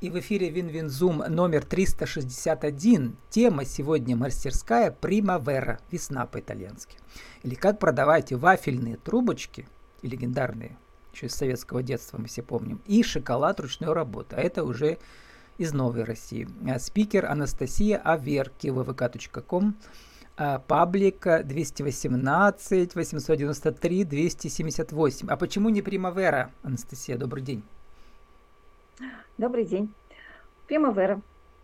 И в эфире Win-Win Zoom номер 361. Тема сегодня мастерская «Примавера» – весна по-итальянски. Или как продавать вафельные трубочки, и легендарные, еще из советского детства мы все помним, и шоколад ручной работы. А это уже из Новой России. А спикер Анастасия Аверки, vk.com, а паблик 218 893 278. А почему не Примавера, Анастасия? Добрый день. Добрый день. Примавера.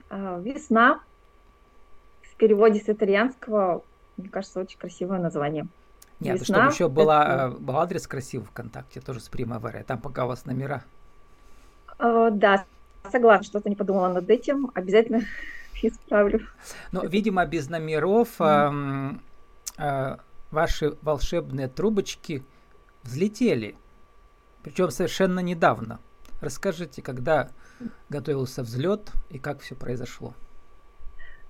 А, весна. В переводе с итальянского, мне кажется, очень красивое название. Нет, Весна, чтобы еще была, это... Был адрес красивый ВКонтакте, тоже с Примавера. Там пока у вас номера. Uh, да, согласна, что-то не подумала над этим. Обязательно исправлю. Но, видимо, без номеров э, ваши волшебные трубочки взлетели. Причем совершенно недавно. Расскажите, когда готовился взлет и как все произошло.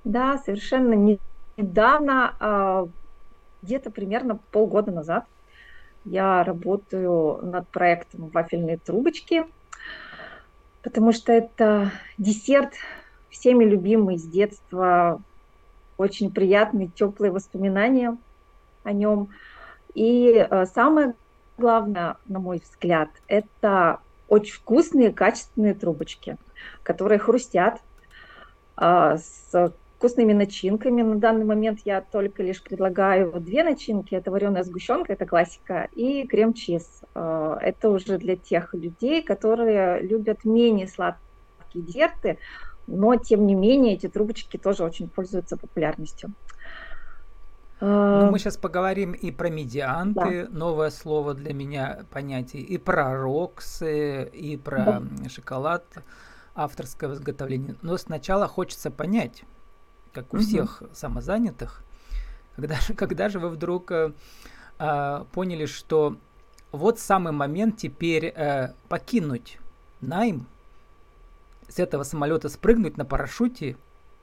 Да, совершенно недавно, а, где-то примерно полгода назад, я работаю над проектом «Вафельные трубочки», потому что это десерт, всеми любимый с детства, очень приятные, теплые воспоминания о нем. И а, самое главное, на мой взгляд, это очень вкусные, качественные трубочки, которые хрустят а, с вкусными начинками. На данный момент я только лишь предлагаю две начинки. Это вареная сгущенка, это классика, и крем-чиз. А, это уже для тех людей, которые любят менее сладкие десерты, но тем не менее эти трубочки тоже очень пользуются популярностью. Ну, мы сейчас поговорим и про медианты, да. новое слово для меня понятие, и про роксы, и про да. шоколад, авторское изготовление. Но сначала хочется понять, как у угу. всех самозанятых, когда же, когда же вы вдруг э, э, поняли, что вот самый момент теперь э, покинуть найм, с этого самолета спрыгнуть на парашюте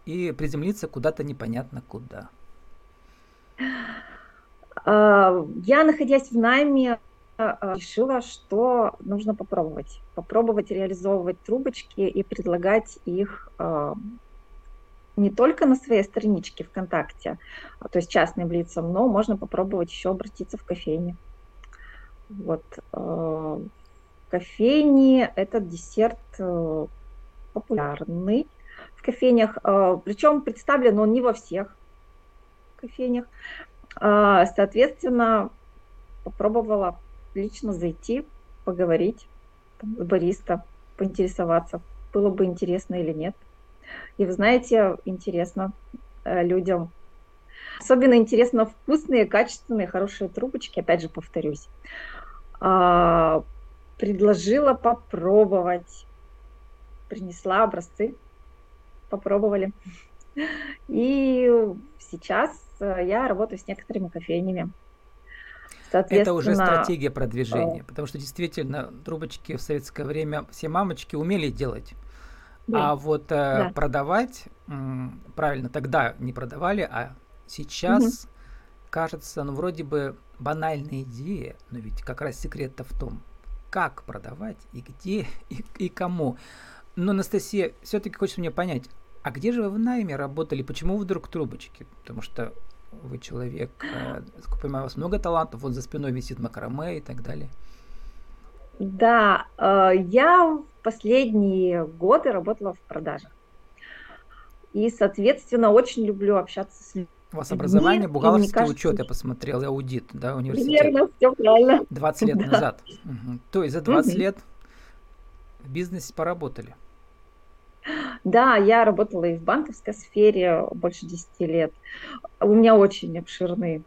и приземлиться куда-то непонятно куда. А, я, находясь в найме, а, решила, что нужно попробовать. Попробовать реализовывать трубочки и предлагать их а, не только на своей страничке ВКонтакте, то есть частным лицам, но можно попробовать еще обратиться в кофейни. Вот. В кофейне этот десерт э, популярный в кофейнях, причем представлен он не во всех кофейнях. А, соответственно, попробовала лично зайти, поговорить с бариста, поинтересоваться, было бы интересно или нет. И вы знаете, интересно э, людям. Особенно интересно вкусные, качественные, хорошие трубочки, опять же повторюсь. А, предложила попробовать. Принесла образцы, попробовали. И сейчас Э, я работаю с некоторыми кофейнями. Это уже стратегия продвижения, потому что действительно трубочки в советское время все мамочки умели делать. Да. А вот э, да. продавать, правильно, тогда не продавали, а сейчас угу. кажется, ну вроде бы банальная идея, но ведь как раз секрет-то в том, как продавать и где и, и кому. Но, Анастасия, все-таки хочется мне понять, а где же вы в найме работали? Почему вдруг трубочки? Потому что вы человек, э, понимаю, у вас много талантов, вот за спиной висит макраме и так далее. Да, э, я в последние годы работала в продажах. И, соответственно, очень люблю общаться с людьми. У вас образование, бухгалтерский кажется, учет, я посмотрел, аудит, да, университет. Верно, все правильно. 20 лет да. назад. Угу. То есть за 20 угу. лет в бизнесе поработали. Да, я работала и в банковской сфере больше 10 лет. У меня очень обширный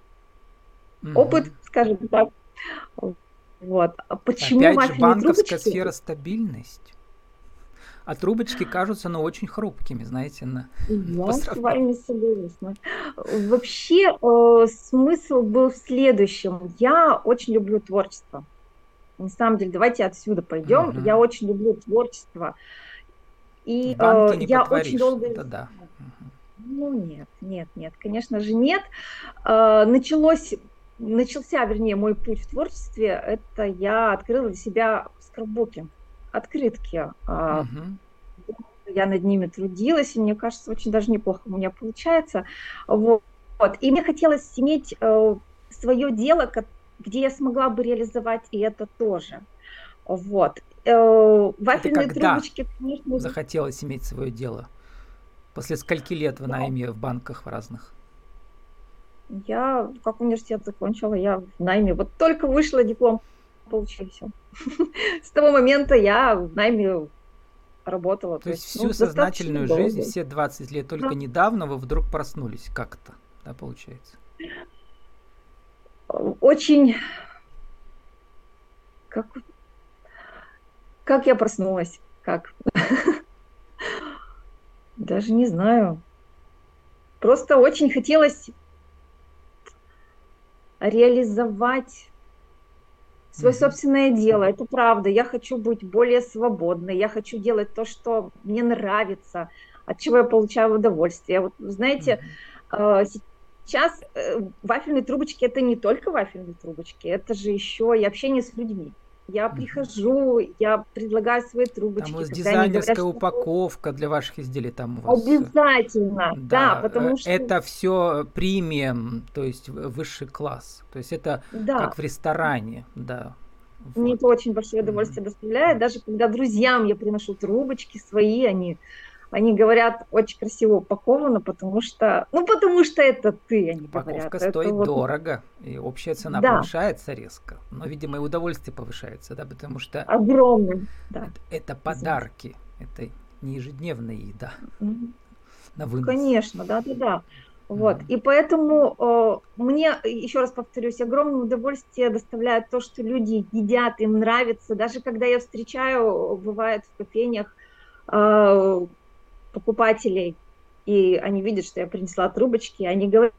угу. опыт, скажем так. Вот. А почему Опять же, банковская трубочки? сфера стабильность. А трубочки кажутся, ну, очень хрупкими, знаете, на Я с вами согласна. Вообще э, смысл был в следующем. Я очень люблю творчество. На самом деле, давайте отсюда пойдем. Угу. Я очень люблю творчество. И э, я очень долго... Это да. Ну нет, нет, нет, конечно же нет. Э, началось, начался, вернее, мой путь в творчестве. Это я открыла для себя скраббуки, открытки. Угу. я над ними трудилась, и мне кажется, очень даже неплохо у меня получается. Вот. И мне хотелось иметь свое дело, где я смогла бы реализовать и это тоже. Вот. Э, вафельные это когда трубочки, конечно... захотелось иметь свое дело? После скольки лет да. найме в банках в разных? Я как университет закончила, я в найме. Вот только вышла диплом, получила все. С того момента я в найме работала. То, то есть всю ну, сознательную жизнь, долго. все 20 лет, только да. недавно вы вдруг проснулись как-то, да, получается? Очень... Как, как я проснулась? Как? Даже не знаю. Просто очень хотелось реализовать свое собственное дело. Это правда. Я хочу быть более свободной. Я хочу делать то, что мне нравится, от чего я получаю удовольствие. Вот, знаете, mm-hmm. сейчас э, вафельные трубочки это не только вафельные трубочки, это же еще и общение с людьми. Я прихожу, я предлагаю свои трубочки. Там у вас дизайнерская говорят, упаковка для ваших изделий там у вас. Обязательно, да, да потому что... Это все премиум, то есть высший класс. То есть это да. как в ресторане, да. Вот. Мне это очень большое удовольствие доставляет. Даже когда друзьям я приношу трубочки свои, они они говорят очень красиво упаковано, потому что, ну, потому что это ты, они Упаковка говорят. стоит это вот... дорого, и общая цена да. повышается резко, но, видимо, и удовольствие повышается, да, потому что... Огромным, да. Это, это подарки, это не ежедневная еда mm-hmm. на вынос. Конечно, да-да-да. Вот. Mm-hmm. И поэтому э, мне, еще раз повторюсь, огромное удовольствие доставляет то, что люди едят, им нравится. Даже когда я встречаю, бывает в кофейнях, э, покупателей, и они видят, что я принесла трубочки, они говорят,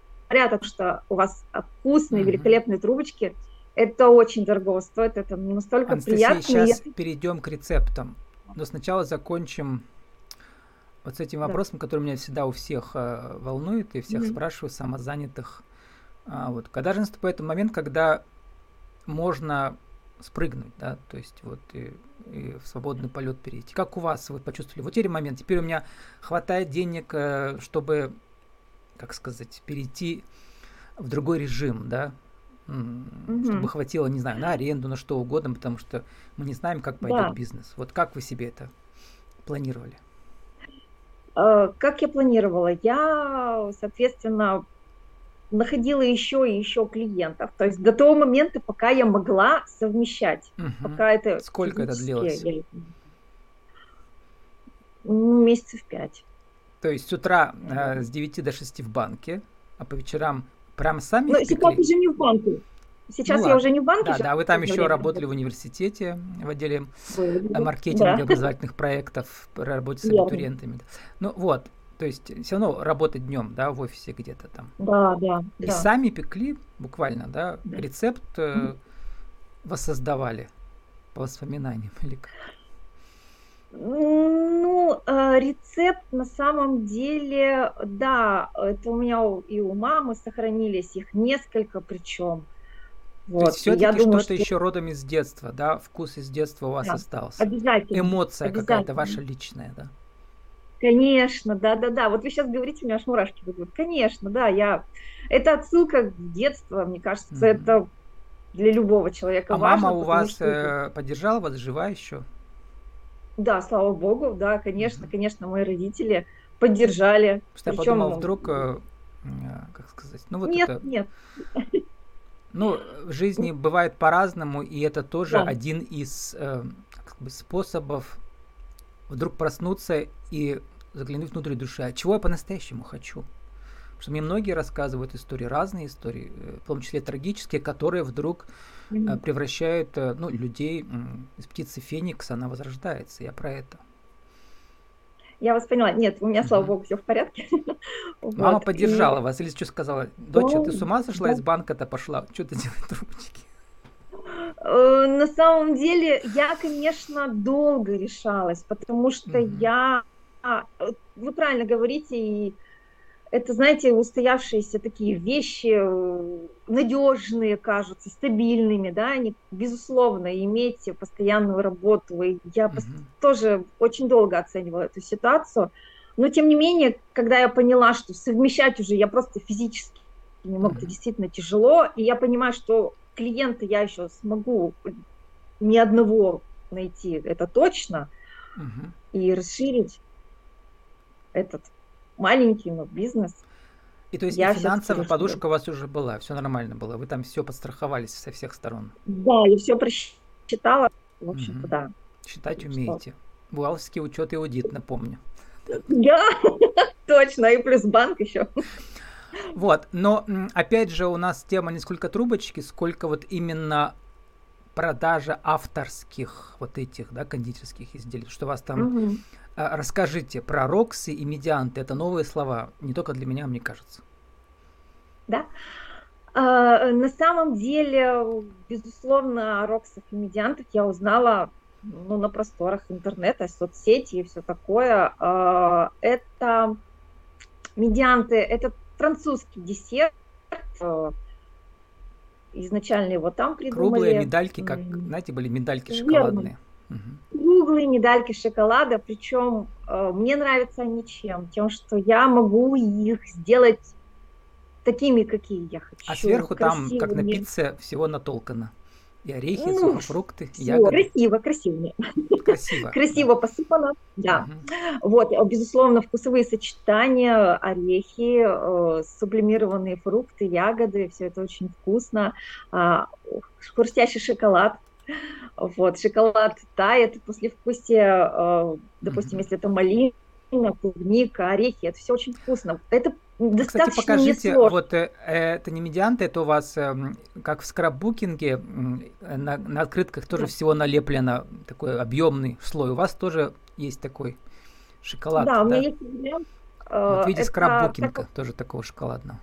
что у вас вкусные, mm-hmm. великолепные трубочки, это очень дорого стоит, это настолько Анастасия, приятно. Сейчас я... перейдем к рецептам, но сначала закончим вот с этим вопросом, да. который меня всегда у всех э, волнует, и всех mm-hmm. спрашиваю, самозанятых. А, вот, когда же наступает момент, когда можно спрыгнуть, да, то есть вот и и в свободный полет перейти. Как у вас вы почувствовали? Вот теперь момент, теперь у меня хватает денег, э, чтобы, как сказать, перейти в другой режим, да, mm-hmm. чтобы хватило, не знаю, на аренду, на что угодно, потому что мы не знаем, как пойдет да. бизнес. Вот как вы себе это планировали? Э, как я планировала? Я, соответственно, находила еще и еще клиентов. То есть до того момента, пока я могла совмещать. Угу. Пока это Сколько это длилось? Я... Ну, месяцев пять. То есть с утра э, с 9 до 6 в банке, а по вечерам прям сами Ну, сейчас уже не в банке. Сейчас ну, я уже не в банке. Да, да, вы там еще работали в университете в отделе Вы, маркетинга да. образовательных проектов, работе с абитуриентами. Ну вот, то есть все равно работать днем, да, в офисе где-то там. Да, да. И да. сами пекли буквально, да, да. рецепт э, воссоздавали по воспоминаниям или как? Ну, э, рецепт на самом деле, да, это у меня и у мамы сохранились, их несколько причем. Вот. То есть все-таки что-то что... еще родом из детства, да, вкус из детства у вас да, остался. Обязательно. Эмоция какая-то ваша личная, да. Конечно, да-да-да. Вот вы сейчас говорите, у меня аж мурашки будут. Конечно, да, я... Это отсылка к детству, мне кажется, mm-hmm. это для любого человека а важно. мама у вас что... э, поддержала вас, жива еще? Да, слава богу, да, конечно, mm-hmm. конечно, мои родители поддержали. Что я подумал, вдруг, э, э, как сказать, ну вот нет, это... Нет, Ну, в жизни бывает по-разному, и это тоже да. один из э, как бы способов вдруг проснуться и заглянуть внутрь души, а чего я по-настоящему хочу. Потому что мне многие рассказывают истории, разные истории, э, в том числе трагические, которые вдруг mm-hmm. превращают э, ну, людей из птицы Феникса, она возрождается. Я про это. Я вас поняла. Нет, у меня, слава богу, все в порядке. Мама вот. поддержала и... вас или что сказала? Доча, ну, ты с ума сошла да. из банка-то пошла? Что ты делаешь трубочки? На самом деле, я, конечно, долго решалась, потому что mm-hmm. я а, вы правильно говорите, и это, знаете, устоявшиеся такие вещи, надежные кажутся, стабильными, да, они, безусловно, иметь постоянную работу. И я угу. тоже очень долго оценивала эту ситуацию. Но, тем не менее, когда я поняла, что совмещать уже я просто физически не мог, это действительно тяжело, и я понимаю, что клиента я еще смогу ни одного найти, это точно, угу. и расширить этот маленький, но бизнес. И то есть я финансовая подушка у вас уже была, все нормально было, вы там все подстраховались со всех сторон. Да, я все просчитала, в общем-то, угу. да. Считать умеете. Бухгалтерский учет и аудит, напомню. Да, точно, и плюс банк еще. Вот, но опять же у нас тема не сколько трубочки, сколько вот именно продажа авторских вот этих, да, кондитерских изделий, что у вас там... Угу. Расскажите про роксы и медианты. Это новые слова, не только для меня, мне кажется. Да. А, на самом деле, безусловно, о роксах и медиантах я узнала ну, на просторах интернета, соцсети и все такое. А, это медианты, это французский десерт. Изначально его там придумали. Круглые медальки, как, знаете, были медальки шоколадные. Угу. Круглые медальки шоколада, причем э, мне нравятся они чем? Тем, что я могу их сделать такими, какие я хочу. А сверху там, как на пицце, всего натолкано. И орехи, ну, сухофрукты, все, ягоды. Красиво, красиво. Красиво. Красиво посыпано, да. Вот, безусловно, вкусовые сочетания, орехи, э, сублимированные фрукты, ягоды, все это очень вкусно. Э, хрустящий шоколад. Вот, шоколад тает после вкусия, э, допустим, если это малина, клубника, орехи, это все очень вкусно. Это достаточно Кстати, покажите, вот э, это не медианты, это у вас э, как в скраббукинге э, на, на открытках тоже да. всего налеплено такой объемный слой. У вас тоже есть такой шоколад. Да, да? у меня есть вариант. Вот видите, скраббукинга как... тоже такого шоколадного.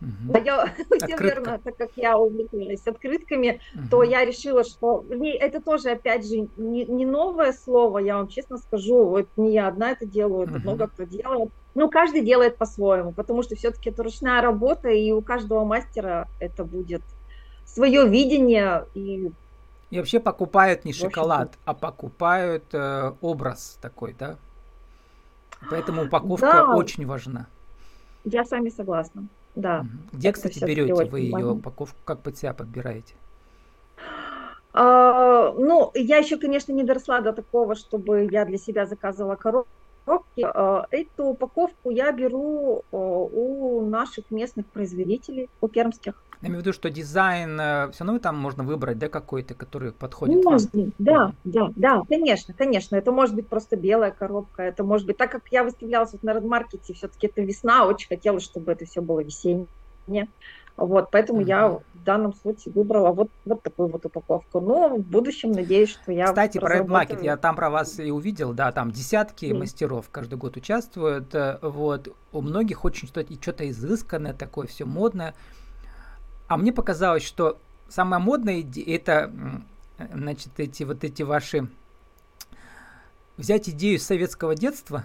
Угу. Да, я, все верно, так как я увлеклась открытками, угу. то я решила, что это тоже, опять же, не, не новое слово, я вам честно скажу, вот не я одна это делаю, это угу. много кто делает. Ну, каждый делает по-своему, потому что все-таки это ручная работа, и у каждого мастера это будет свое видение. И, и вообще покупают не шоколад, а покупают э, образ такой, да? Поэтому упаковка да. очень важна. Я с вами согласна. Да. Где, кстати, берете вы ее упаковку? Как под себя подбираете? А, ну, я еще, конечно, не доросла до такого, чтобы я для себя заказывала коробки. А, эту упаковку я беру а, у наших местных производителей, у пермских. Я имею в виду, что дизайн э, все равно там можно выбрать, да, какой-то, который подходит Можно, вам. да, да, да, конечно, конечно. Это может быть просто белая коробка, это может быть, так как я выставлялась вот на Редмаркете, все-таки это весна, очень хотелось, чтобы это все было весеннее. Вот, поэтому uh-huh. я в данном случае выбрала вот, вот такую вот упаковку. Но в будущем надеюсь, что я Кстати, про Red я там про вас и увидел, да, там десятки mm. мастеров каждый год участвуют. Э, вот, у многих очень что-то, что-то изысканное такое, все модное. А мне показалось, что самая модная идея это, значит, эти вот эти ваши взять идею советского детства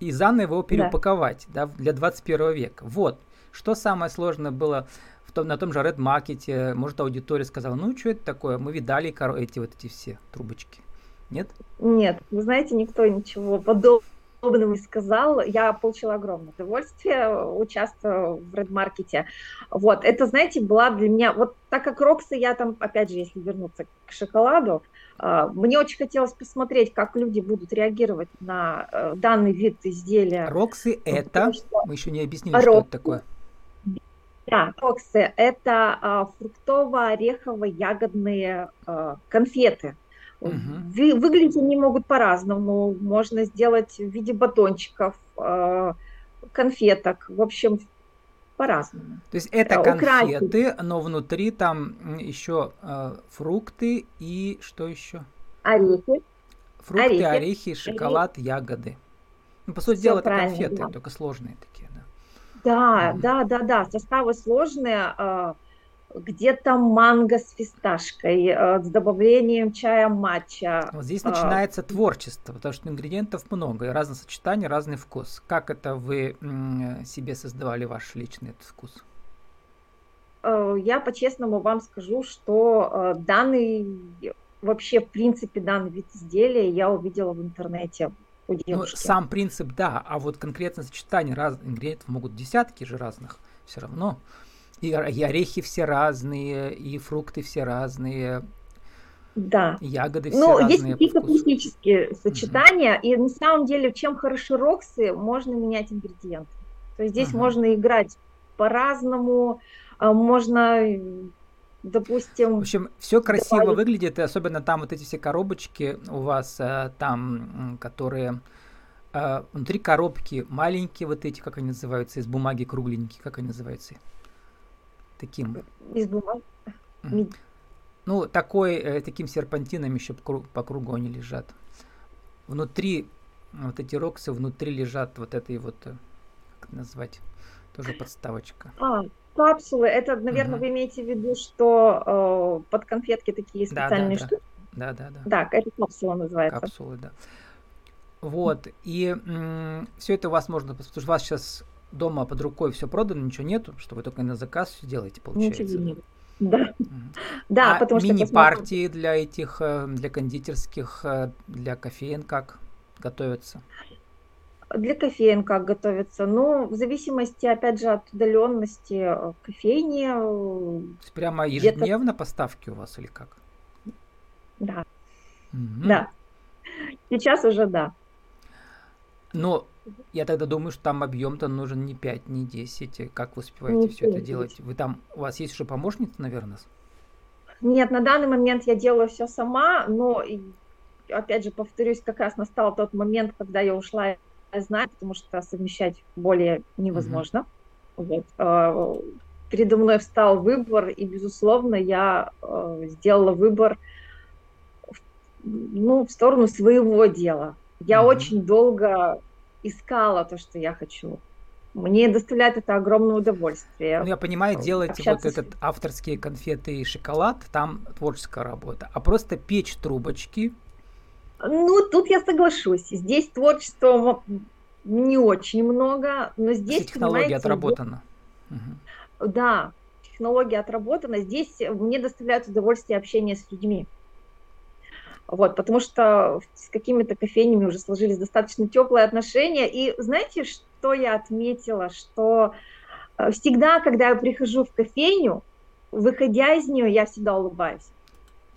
и заново его переупаковать да. Да, для 21 века. Вот. Что самое сложное было в том, на том же Red Market? Может, аудитория сказала, ну, что это такое? Мы видали эти вот эти все трубочки. Нет? Нет, вы знаете, никто ничего подобного подобного сказал, я получила огромное удовольствие, участвуя в Red Вот, это, знаете, была для меня, вот так как Роксы, я там, опять же, если вернуться к шоколаду, а, мне очень хотелось посмотреть, как люди будут реагировать на э, данный вид изделия. Роксы это, что... мы еще не объяснили, Роксы, что это такое. Да, роксы – это а, фруктово-орехово-ягодные а, конфеты. Угу. Выглядеть они могут по-разному. Можно сделать в виде батончиков, э, конфеток. В общем, по-разному. То есть это э, конфеты, Украсить. но внутри там еще э, фрукты и что еще? Орехи. Фрукты, орехи, орехи шоколад, орехи. ягоды. Ну, по сути Все дела, это конфеты, да. только сложные такие, да. Да, угу. да, да, да. Составы сложные. Где-то манго с фисташкой, э, с добавлением чая матча. Вот здесь начинается творчество, потому что ингредиентов много, разные сочетания, разный вкус. Как это вы себе создавали ваш личный этот вкус? Я по-честному вам скажу, что данный вообще, в принципе, данный вид изделия я увидела в интернете у девушки. Ну, сам принцип, да, а вот конкретно сочетание разных ингредиентов могут десятки же разных все равно. И, и орехи все разные, и фрукты все разные, да. Ягоды все ну, разные. Есть какие-то классические сочетания, угу. и на самом деле, чем хороши роксы, можно менять ингредиенты. То есть здесь угу. можно играть по-разному, а, можно допустим... В общем, все красиво добавить... выглядит, и особенно там вот эти все коробочки у вас э, там, которые э, внутри коробки маленькие вот эти, как они называются, из бумаги кругленькие, как они называются? Таким. Из бумаги? Ну, такой, э, таким серпантином еще по кругу они лежат. Внутри, вот эти роксы, внутри лежат вот этой вот, как назвать, тоже подставочка. А, Капсулы, это, наверное, угу. вы имеете в виду, что э, под конфетки такие специальные да, да, штуки? Да, да, да. Да, это капсула называется. Капсулы, да. Вот, и м- все это у вас можно, потому что у вас сейчас дома под рукой все продано, ничего нету, что вы только на заказ все делаете, получается. Ничего нет. Да. Угу. Да, а потому что мини-партии для этих, э, для кондитерских, э, для кофеин как готовятся? Для кофеин как готовится? Ну, в зависимости, опять же, от удаленности э, кофейни. Прямо ежедневно поставки у вас или как? Да. Угу. Да. Сейчас уже да. Но я тогда думаю, что там объем-то нужен не 5, не 10. Как вы успеваете не все это делать? Вы там, у вас есть уже помощница, наверное? Нет, на данный момент я делаю все сама, но опять же повторюсь, как раз настал тот момент, когда я ушла знаю, потому что совмещать более невозможно. Mm-hmm. Вот. А, передо мной встал выбор, и, безусловно, я э, сделала выбор ну, в сторону своего дела. Я mm-hmm. очень долго искала то, что я хочу. Мне доставляет это огромное удовольствие. Ну, я понимаю, делаете вот этот авторские конфеты и шоколад, там творческая работа. А просто печь трубочки, ну, тут я соглашусь. Здесь творчества не очень много, но здесь... Технология отработана. Да, технология отработана. Здесь мне доставляет удовольствие общение с людьми. Вот, потому что с какими-то кофейнями уже сложились достаточно теплые отношения. И знаете, что я отметила? Что э, всегда, когда я прихожу в кофейню, выходя из нее, я всегда улыбаюсь.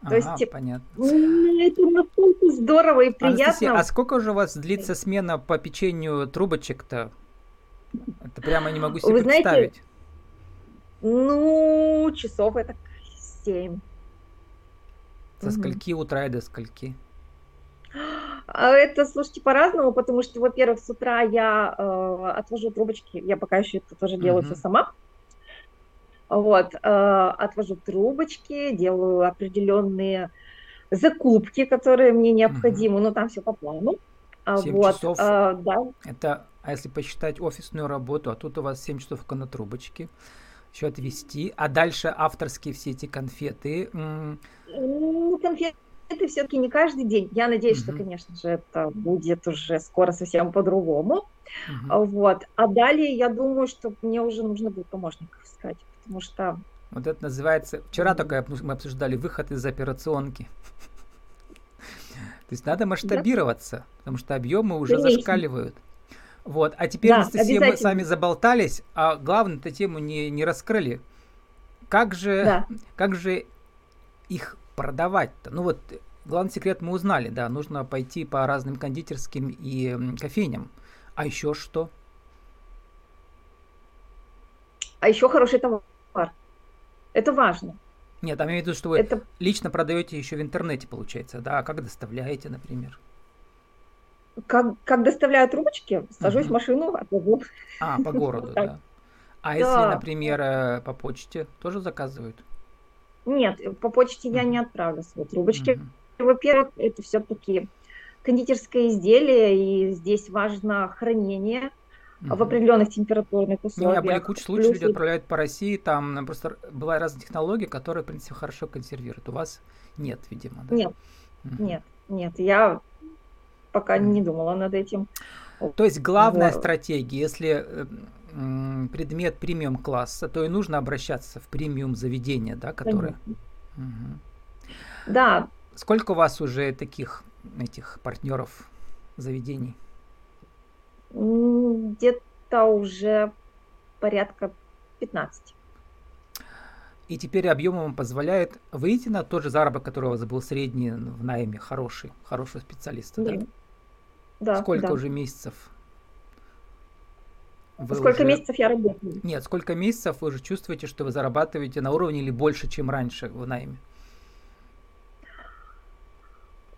То ага, есть, понятно. Это настолько здорово и приятно. Анастасия, а сколько уже у вас длится смена по печенью трубочек-то? Это прямо не могу себе Вы представить. Знаете, ну, часов это семь. Со угу. скольки утра и до скольки? А это, слушайте, по-разному, потому что, во-первых, с утра я э, отвожу трубочки, я пока еще это тоже делаю угу. все сама. Вот, э, отвожу трубочки, делаю определенные закупки, которые мне необходимы, угу. ну там все по плану. 7 вот, часов. А, да. Это, а если посчитать офисную работу, а тут у вас 7 часов на трубочке, еще отвести, а дальше авторские все эти конфеты. Ну, конфеты все-таки не каждый день. Я надеюсь, угу. что, конечно же, это будет уже скоро совсем по-другому. Угу. Вот. А далее я думаю, что мне уже нужно будет помощников искать потому что... Вот это называется... Вчера только мы обсуждали выход из операционки. То есть надо масштабироваться, потому что объемы уже зашкаливают. Вот. А теперь, да, Анастасия, мы сами заболтались, а главную эту тему не, не раскрыли. Как же, да. как же их продавать-то? Ну вот, главный секрет мы узнали, да, нужно пойти по разным кондитерским и кофейням. А еще что? А еще хороший товар. Это важно. Нет, там я имею в виду, что вы это... лично продаете еще в интернете, получается, да? А как доставляете, например? Как, как доставляют трубочки, сажусь угу. в машину, отвезу. А, по городу, да. А если, например, э, по почте тоже заказывают? Нет, по почте я не отправлю свои трубочки. Во-первых, это все-таки кондитерское изделие, и здесь важно хранение. в определенных температурных условиях. У меня были куча случаев, люди отправляют по России, там просто была разная технология, которая, в принципе, хорошо консервирует. У вас нет, видимо, да? Нет, нет, нет. Я пока не думала над этим. То есть главная вот. стратегия, если э, предмет премиум класса, то и нужно обращаться в премиум заведение, да, которое. Угу. Да. Сколько у вас уже таких этих партнеров заведений? Где-то уже порядка 15. И теперь объем вам позволяет выйти на тот же заработок, который у вас был средний в найме, хороший, хорошего специалиста, да? да? Да. Сколько да. уже месяцев? Вы сколько уже... месяцев я работаю? Нет, сколько месяцев вы уже чувствуете, что вы зарабатываете на уровне или больше, чем раньше в найме?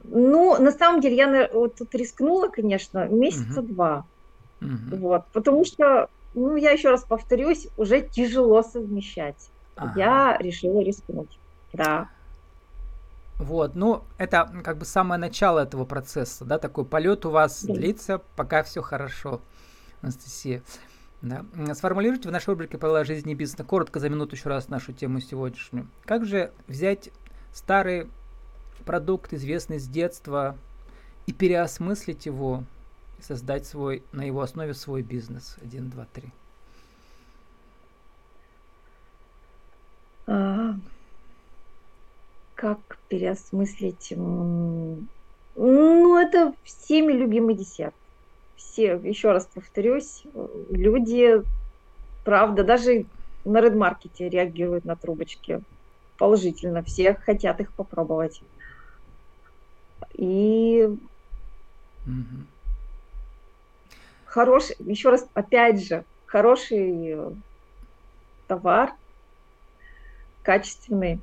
Ну, на самом деле, я вот тут рискнула, конечно, месяца угу. два. Угу. Вот, потому что, ну, я еще раз повторюсь, уже тяжело совмещать. Ага. Я решила рискнуть. Да. Вот, ну, это как бы самое начало этого процесса, да, такой полет у вас да. длится, пока все хорошо, Анастасия. Да. Сформулируйте в нашей рубрике «Правила жизни и бизнеса» коротко за минуту еще раз нашу тему сегодняшнюю. Как же взять старый продукт, известный с детства, и переосмыслить его, создать свой, на его основе свой бизнес? 1, 2, 3 как переосмыслить? Ну, это всеми любимый десерт. Все, еще раз повторюсь, люди, правда, даже на редмаркете реагируют на трубочки положительно. Все хотят их попробовать. И угу. хороший, еще раз, опять же, хороший товар, качественный,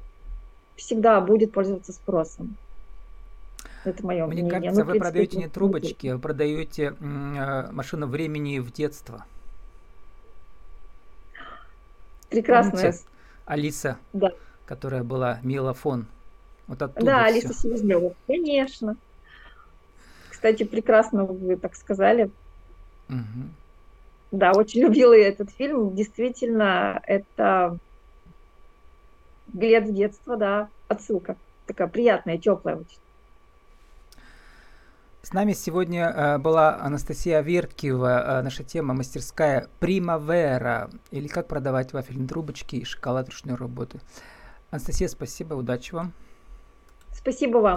всегда будет пользоваться спросом. Это мое Мне мнение. кажется, ну, вы продаете не трубочки, вы продаете э, машину времени в детство. Прекрасная. Помните Алиса, да. которая была Милофон. Вот оттуда да, Алиса Селезнева, конечно. Кстати, прекрасно вы так сказали. Угу. Да, очень любила я этот фильм. Действительно, это билет в детство, да, отсылка. Такая приятная, теплая очень. С нами сегодня э, была Анастасия Верткива. Э, наша тема мастерская Примавера. Или как продавать вафельные трубочки и шоколад ручной работы. Анастасия, спасибо, удачи вам. Спасибо вам.